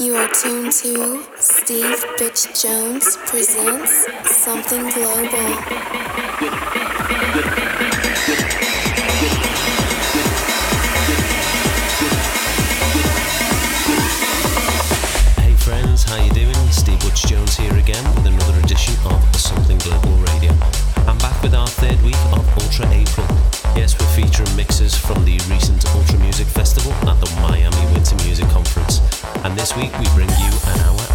You are tuned to Steve Butch Jones presents Something Global. Hey friends, how you doing? Steve Butch Jones here again with another edition of Something Global Radio. I'm back with our third week of Ultra April. Yes, we're featuring mixes from the recent Ultra Music Festival at the Miami Winter Music. And this week we bring you an hour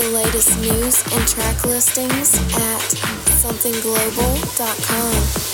the latest news and track listings at somethingglobal.com.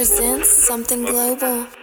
presents Something Global.